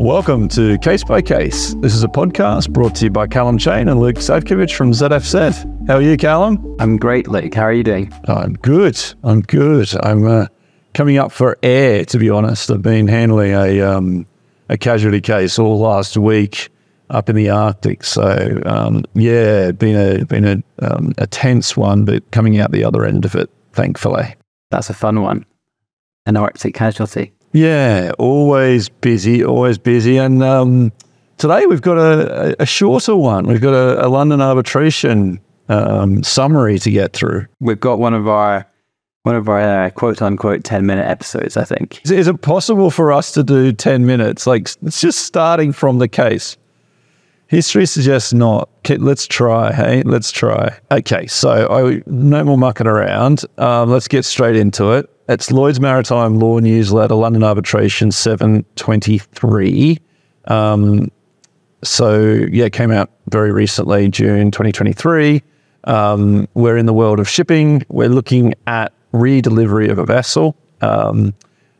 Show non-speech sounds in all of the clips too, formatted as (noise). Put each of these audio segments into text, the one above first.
Welcome to Case by Case. This is a podcast brought to you by Calum Chain and Luke Savkiewicz from ZFZ. How are you, Calum? I'm great, Luke. How are you doing? I'm good. I'm good. I'm uh, coming up for air, to be honest. I've been handling a um, a casualty case all last week up in the Arctic. So um, yeah, been a been a um, a tense one, but coming out the other end of it, thankfully. That's a fun one. An Arctic casualty. Yeah, always busy, always busy. And um, today we've got a, a, shorter one. We've got a, a London arbitration um, summary to get through. We've got one of our one of our uh, quote unquote 10 minute episodes, I think. Is, is it possible for us to do 10 minutes? Like, it's just starting from the case. History suggests not. Okay, let's try. Hey, let's try. Okay, so I, no more mucking around. Um, let's get straight into it. It's Lloyd's Maritime Law Newsletter, London Arbitration 723. Um, so, yeah, it came out very recently, June 2023. Um, we're in the world of shipping. We're looking at redelivery of a vessel. Um,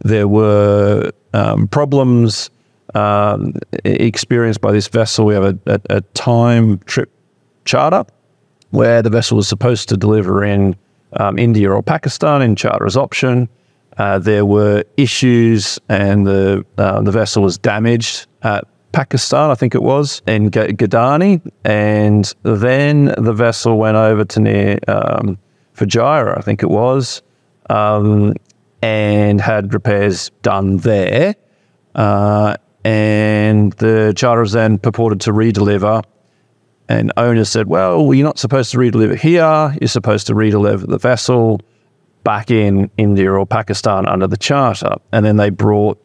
there were um, problems um, experienced by this vessel. We have a, a, a time trip charter where the vessel was supposed to deliver in um, India or Pakistan in charter's option. Uh, there were issues, and the uh, the vessel was damaged at Pakistan, I think it was, in G- Gadani, and then the vessel went over to near um, Fujairah, I think it was, um, and had repairs done there. Uh, and the charters then purported to redeliver and owners said, well, you're not supposed to redeliver here. You're supposed to redeliver the vessel back in India or Pakistan under the charter. And then they brought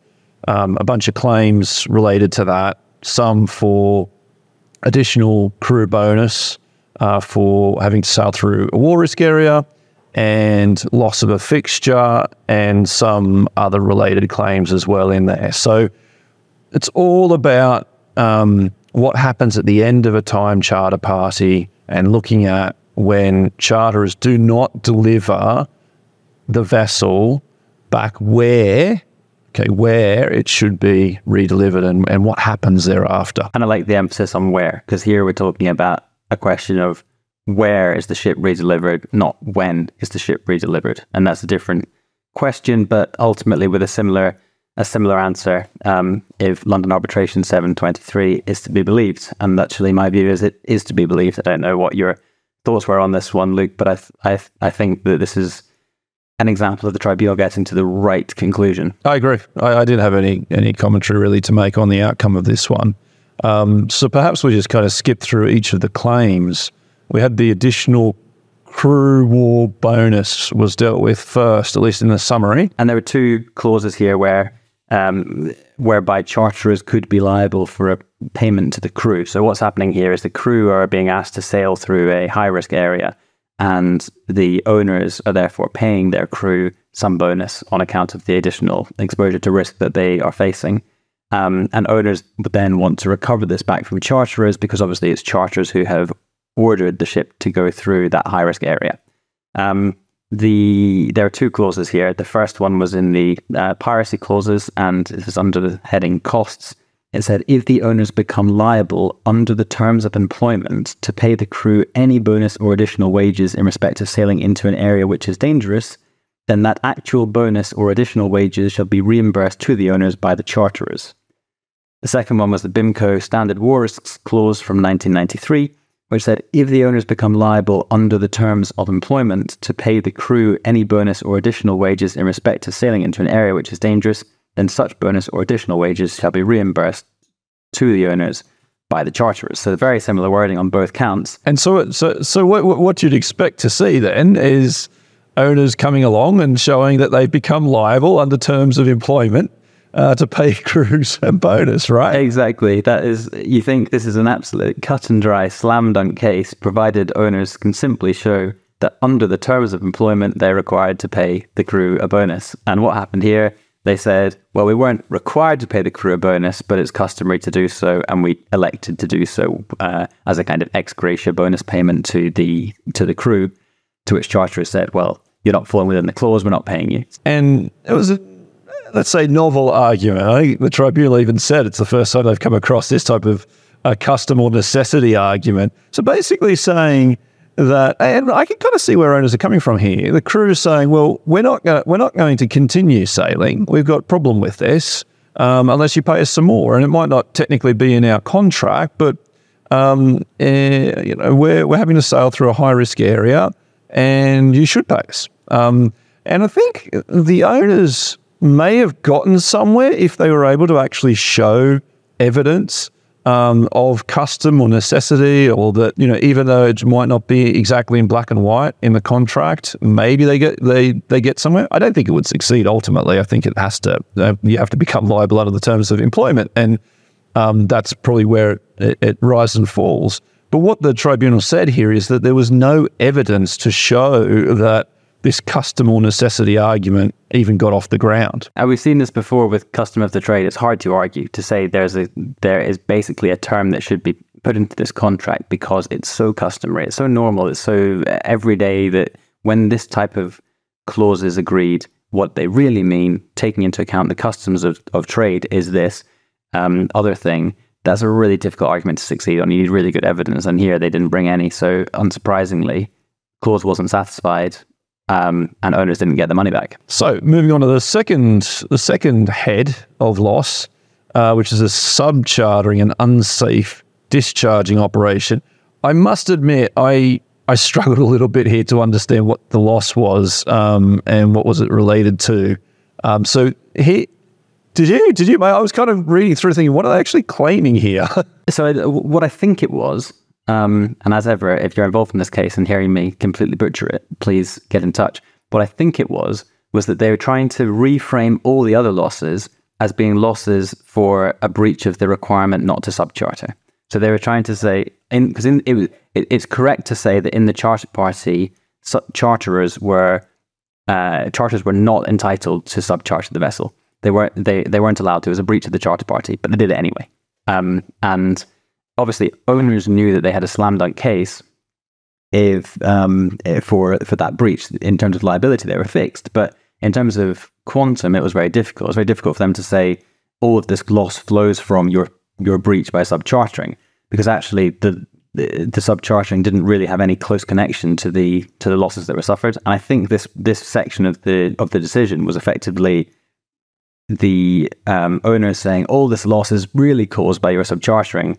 um, a bunch of claims related to that, some for additional crew bonus uh, for having to sail through a war risk area and loss of a fixture and some other related claims as well in there. So it's all about um, what happens at the end of a time charter party and looking at when charterers do not deliver the vessel back where okay where it should be redelivered and, and what happens thereafter. And i like the emphasis on where because here we're talking about a question of where is the ship redelivered not when is the ship redelivered. And that's a different question but ultimately with a similar a similar answer um, if London Arbitration 723 is to be believed. And actually, my view is it is to be believed. I don't know what your thoughts were on this one, Luke, but I, th- I, th- I think that this is an example of the tribunal getting to the right conclusion. I agree. I, I didn't have any, any commentary really to make on the outcome of this one. Um, so perhaps we just kind of skip through each of the claims. We had the additional crew war bonus was dealt with first, at least in the summary. And there were two clauses here where um, whereby charterers could be liable for a payment to the crew. So what's happening here is the crew are being asked to sail through a high risk area, and the owners are therefore paying their crew some bonus on account of the additional exposure to risk that they are facing. Um, and owners then want to recover this back from charterers because obviously it's charterers who have ordered the ship to go through that high risk area. Um, the there are two clauses here. The first one was in the uh, piracy clauses, and this is under the heading costs. It said if the owners become liable under the terms of employment to pay the crew any bonus or additional wages in respect of sailing into an area which is dangerous, then that actual bonus or additional wages shall be reimbursed to the owners by the charterers. The second one was the BIMCO Standard War Risks Clause from 1993 which said if the owners become liable under the terms of employment to pay the crew any bonus or additional wages in respect to sailing into an area which is dangerous, then such bonus or additional wages shall be reimbursed to the owners by the charterers. So very similar wording on both counts. And so, so, so what, what you'd expect to see then is owners coming along and showing that they've become liable under terms of employment uh, to pay (laughs) crews a bonus, right? Exactly. That is, you think this is an absolute cut and dry slam dunk case, provided owners can simply show that under the terms of employment, they're required to pay the crew a bonus. And what happened here? They said, well, we weren't required to pay the crew a bonus, but it's customary to do so, and we elected to do so uh, as a kind of ex gratia bonus payment to the to the crew. To which charterers said, well, you're not falling within the clause, we're not paying you. And it was a let's say, novel argument. I think the tribunal even said it's the first time they've come across this type of uh, custom or necessity argument. So basically saying that, and I can kind of see where owners are coming from here. The crew is saying, well, we're not going we're not going to continue sailing. We've got problem with this um, unless you pay us some more, and it might not technically be in our contract, but um, eh, you know we're we're having to sail through a high risk area, and you should pay us. Um, and I think the owners may have gotten somewhere if they were able to actually show evidence um, of custom or necessity, or that you know, even though it might not be exactly in black and white in the contract, maybe they get they they get somewhere. I don't think it would succeed ultimately. I think it has to. Uh, you have to become liable under the terms of employment, and um, that's probably where it, it rises and falls. But what the tribunal said here is that there was no evidence to show that this custom or necessity argument even got off the ground. And we've seen this before with custom of the trade. It's hard to argue to say there's a there is basically a term that should be put into this contract because it's so customary, it's so normal, it's so everyday that when this type of clause is agreed, what they really mean, taking into account the customs of, of trade, is this um, other thing. That's a really difficult argument to succeed on. You need really good evidence, and here they didn't bring any. So, unsurprisingly, clause wasn't satisfied um, and owners didn't get the money back. So moving on to the second, the second head of loss, uh, which is a subchartering and unsafe discharging operation. I must admit, I I (laughs) struggled a little bit here to understand what the loss was um, and what was it related to. Um, so he. Did you? Did you? I was kind of reading through, thinking, what are they actually claiming here? (laughs) so, what I think it was um, and as ever, if you're involved in this case and hearing me completely butcher it, please get in touch. What I think it was was that they were trying to reframe all the other losses as being losses for a breach of the requirement not to subcharter. So they were trying to say, because it, it, it's correct to say that in the charter party, charterers were uh, charters were not entitled to subcharter the vessel. They weren't they, they weren't allowed to. It was a breach of the charter party, but they did it anyway. Um, and obviously owners knew that they had a slam dunk case if um, for for that breach. In terms of liability they were fixed. But in terms of quantum it was very difficult. It was very difficult for them to say all of this loss flows from your your breach by subchartering because actually the the, the subchartering didn't really have any close connection to the to the losses that were suffered. And i think this this section of the of the decision was effectively the um, owner saying all this loss is really caused by your subchartering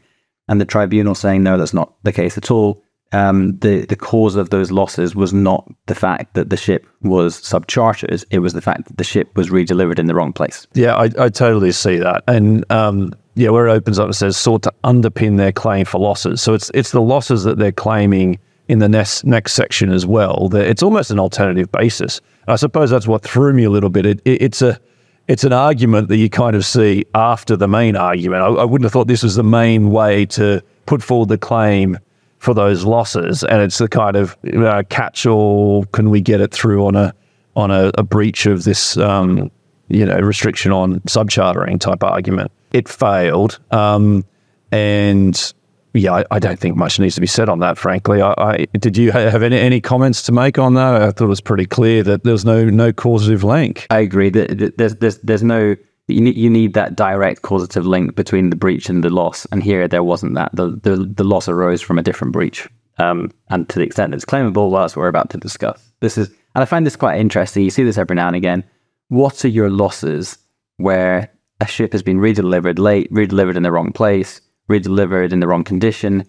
and the tribunal saying no, that's not the case at all. Um, the the cause of those losses was not the fact that the ship was subchartered; it was the fact that the ship was redelivered in the wrong place. Yeah, I, I totally see that, and um, yeah, where it opens up, it says sought to underpin their claim for losses. So it's it's the losses that they're claiming in the next next section as well. It's almost an alternative basis. I suppose that's what threw me a little bit. It, it, it's a it's an argument that you kind of see after the main argument. I, I, wouldn't have thought this was the main way to put forward the claim for those losses, and it's the kind of uh, catch-all. Can we get it through on a on a, a breach of this, um, you know, restriction on subchartering type argument? It failed, um, and yeah, I, I, don't think much needs to be said on that. Frankly, I, I, did you have any, any comments to make on that? I thought it was pretty clear that there's no no causative link. I agree that there's there's there's no you need you need that direct causative link between the breach and the loss, and here there wasn't that. The the, the loss arose from a different breach, um, and to the extent it's claimable, well, that's what we're about to discuss. This is, and I find this quite interesting. You see this every now and again. What are your losses where a ship has been redelivered late, redelivered in the wrong place? Redelivered in the wrong condition.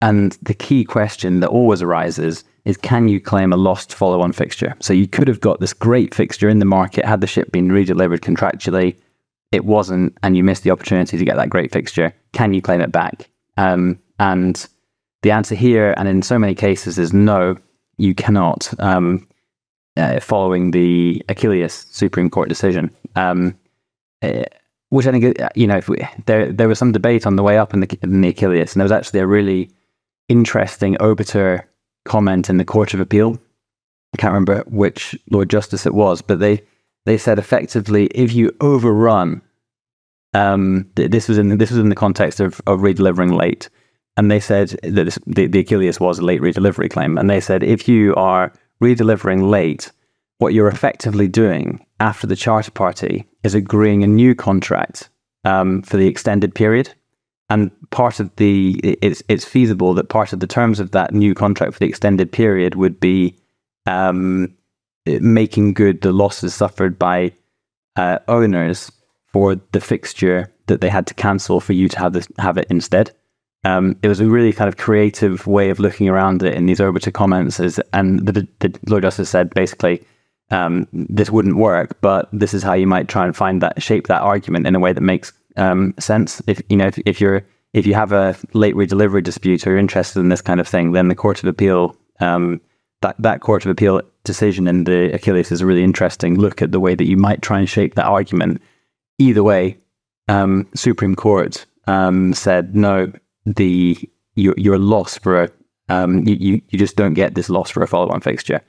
And the key question that always arises is can you claim a lost follow on fixture? So you could have got this great fixture in the market had the ship been redelivered contractually. It wasn't, and you missed the opportunity to get that great fixture. Can you claim it back? Um, and the answer here, and in so many cases, is no, you cannot, um, uh, following the Achilleas Supreme Court decision. Um, uh, which I think uh, you know we, there there was some debate on the way up in the in the Achilleas, and there was actually a really interesting obiter comment in the Court of Appeal. I can't remember which Lord Justice it was, but they they said effectively if you overrun, um, this was in this was in the context of of redelivering late, and they said that this, the the Achilleas was a late redelivery claim, and they said if you are redelivering late, what you're effectively doing after the charter party is agreeing a new contract um, for the extended period. And part of the it's it's feasible that part of the terms of that new contract for the extended period would be um, making good the losses suffered by uh, owners for the fixture that they had to cancel for you to have this have it instead. Um, it was a really kind of creative way of looking around it in these obiter comments, is, and the, the Lord Justice said basically um, this wouldn't work, but this is how you might try and find that shape that argument in a way that makes um, sense. If you know if, if you're if you have a late redelivery dispute or you're interested in this kind of thing, then the Court of Appeal um, that that Court of Appeal decision in the Achilleas is a really interesting look at the way that you might try and shape that argument. Either way, um, Supreme Court um, said no. The your your loss for a um, you you just don't get this loss for a follow-on fixture.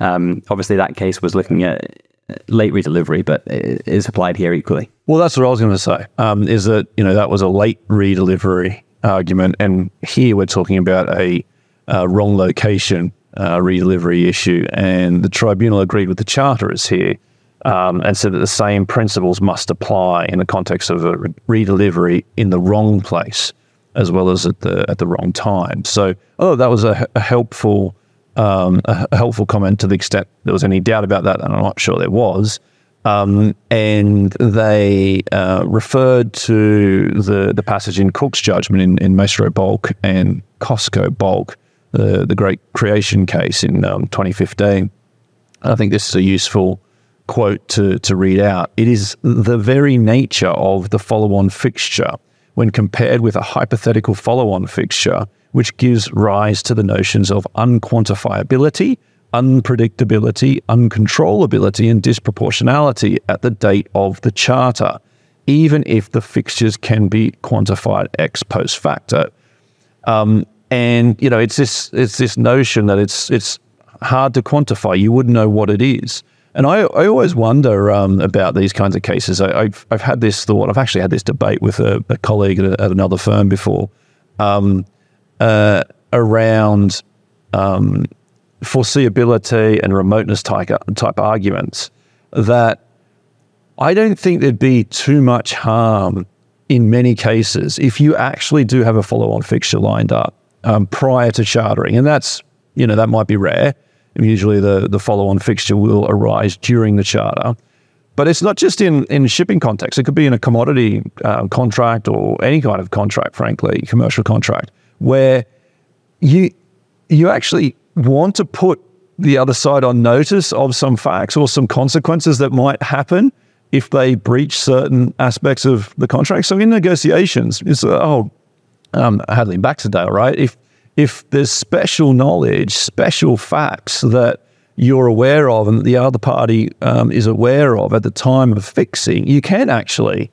Um, obviously, that case was looking at late redelivery, but it is applied here equally. Well, that's what I was going to say. Um, is that you know that was a late redelivery argument, and here we're talking about a uh, wrong location uh, redelivery issue, and the tribunal agreed with the charterers here. Um, and said that the same principles must apply in the context of a redelivery in the wrong place as well as at the at the wrong time. So, oh, that was a, a helpful um, a, helpful comment to the extent there was any doubt about that, and I'm not sure there was. Um, and they uh, referred to the, the passage in Cooke's judgment in, in Maestro Bulk and Cosco Bulk, the, the great creation case in um, 2015. I think this is a useful quote to, to read out. It is the very nature of the follow on fixture when compared with a hypothetical follow on fixture which gives rise to the notions of unquantifiability, unpredictability, uncontrollability, and disproportionality at the date of the charter, even if the fixtures can be quantified ex post facto. Um, and you know, it's this it's this notion that it's it's hard to quantify. You wouldn't know what it is. And I, I always wonder um, about these kinds of cases. I, have I've had this thought. I've actually had this debate with a, a colleague at, a, at, another firm before. Um, uh, around um, foreseeability and remoteness type, type arguments that I don't think there'd be too much harm in many cases if you actually do have a follow on fixture lined up um, prior to chartering. And that's, you know, that might be rare. Usually the, the follow on fixture will arise during the charter. But it's not just in, in shipping context. It could be in a commodity uh, contract or any kind of contract, frankly, commercial contract where you you actually want to put the other side on notice of some facts or some consequences that might happen if they breach certain aspects of the contract. So in negotiations, it's oh, um, Hadley and Baxendale, right? If if there's special knowledge, special facts that you're aware of and the other party um, is aware of at the time of fixing, you can actually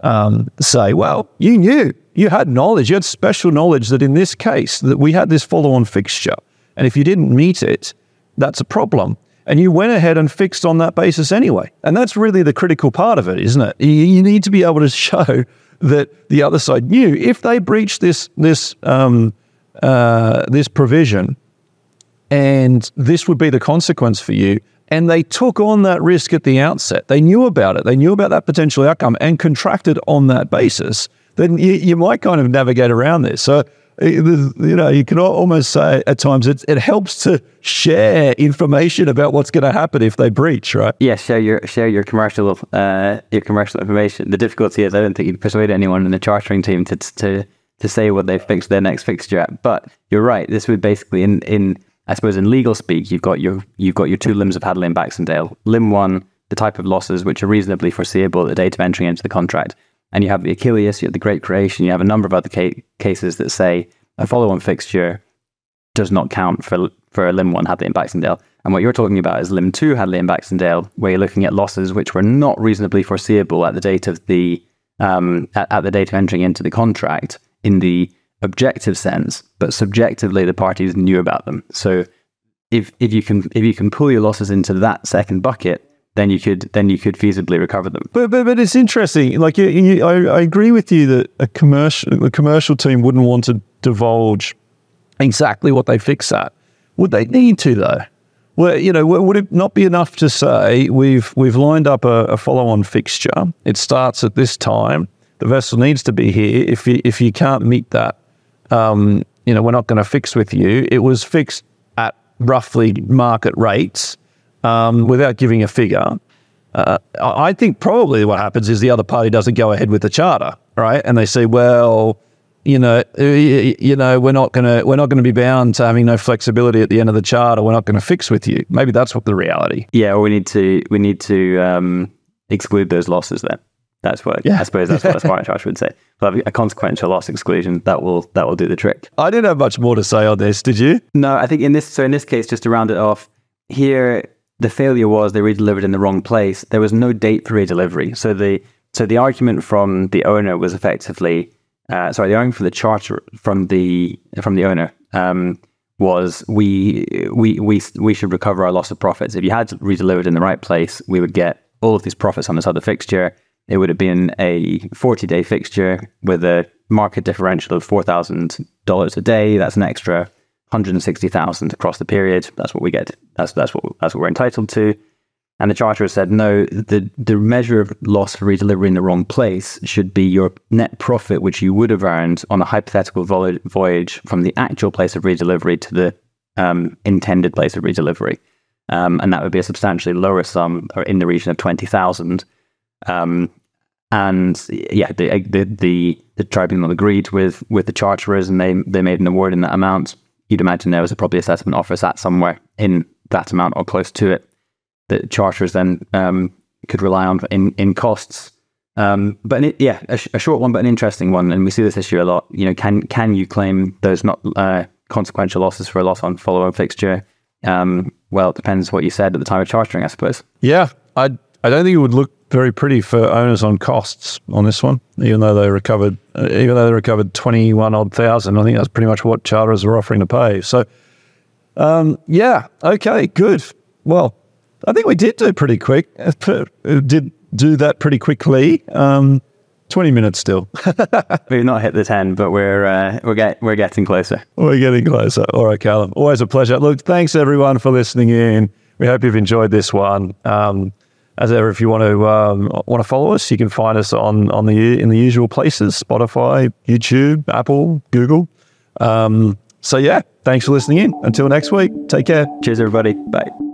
um, say, well, you knew you had knowledge, you had special knowledge that in this case that we had this follow-on fixture, and if you didn't meet it, that's a problem. And you went ahead and fixed on that basis anyway. And that's really the critical part of it, isn't it? You, need to be able to (laughs) show that the other side knew if they breached this this um, uh, this provision, and this would be the consequence for you. And they took on that risk at the outset. They knew about it. They knew about that potential outcome and contracted on that basis then you, you might kind of navigate around this. So, you know, you can almost say at times it, it helps to share information about what's going to happen if they breach, right? Yeah, share your share your commercial uh, your commercial information. The difficulty is I don't think you can persuade anyone in the chartering team to to to say what they fixed their next fixture at. But you're right. This would basically in in I suppose in legal speak, you've got your you've got your two limbs of Hadley and Baxendale. Limb one, the type of losses which are reasonably foreseeable at the date of entering into the contract and you have the Achilleas, you have the Great Creation, you have a number of other ca- cases that say a follow-on fixture does not count for for a limb one Hadley and Baxendale. And what you're talking about is limb two Hadley and Baxendale, where you're looking at losses which were not reasonably foreseeable at the date of the um, at, at the date of entering into the contract in the objective sense, but subjectively the parties knew about them. So if if you can if you can pull your losses into that second bucket, then you could then you could feasibly recover them. But but, but it's interesting. Like you, you, I, I agree with you that a commercial a commercial team wouldn't want to divulge exactly what they fix at. Would they need to though? Well, you know, would it not be enough to say we've we've lined up a, a follow-on fixture? It starts at this time. The vessel needs to be here. If you if you can't meet that, um, you know, we're not going to fix with you. It was fixed at roughly market rates um, without giving a figure. Uh, I think probably what happens is the other party doesn't go ahead with the charter, right? And they say, well, you know, you know, we're not gonna we're not gonna be bound to having no flexibility at the end of the charter. We're not going to fix with you. Maybe that's what the reality. Yeah, we need to we need to um, exclude those losses then. That's what Yeah. I suppose that's what a (laughs) smart charge would say. We'll have a consequential loss exclusion that will that will do the trick. I didn't have much more to say on this. Did you? No, I think in this so in this case, just to round it off, here the failure was they redelivered in the wrong place. There was no date for redelivery. So the so the argument from the owner was effectively uh, sorry, the argument from the charter from the from the owner um, was we we we we should recover our loss of profits. If you had redelivered in the right place, we would get all of these profits on this other fixture. It would have been a 40 day fixture with a market differential of $4,000 a day. That's an extra 160,000 across the period. That's what we get. That's that's what that's what we're entitled to. And the charterer said, no, the, the measure of loss for redelivery in the wrong place should be your net profit, which you would have earned on a hypothetical voy- voyage from the actual place of redelivery to the um, intended place of redelivery. Um, and that would be a substantially lower sum, or in the region of 20,000. Um, and yeah, the, the the the tribunal agreed with with the charterers, and they they made an award in that amount. You'd imagine there was a, probably a settlement offer sat somewhere in that amount or close to it that charterers then um, could rely on in in costs. Um, but an, yeah, a, sh- a short one, but an interesting one, and we see this issue a lot. You know, can can you claim those not uh, consequential losses for a loss on follow-on fixture? Um, well, it depends what you said at the time of chartering, I suppose. Yeah, I I don't think it would look very pretty for owners on costs on this one, even though they recovered, uh, even though they recovered twenty one odd thousand. I think that's pretty much what charterers are offering to pay. So, um, yeah, okay, good. Well, I think we did do pretty quick. Uh, uh, Did do that pretty quickly. Um, Twenty minutes still. (laughs) We've not hit the ten, but we're uh, we're get we're getting closer. We're getting closer. All right, Calum. Always a pleasure. Look, thanks everyone for listening in. We hope you've enjoyed this one. Um, as ever, if you want to um, want to follow us, you can find us on on the in the usual places: Spotify, YouTube, Apple, Google. Um, so yeah, thanks for listening in. Until next week, take care. Cheers, everybody. Bye.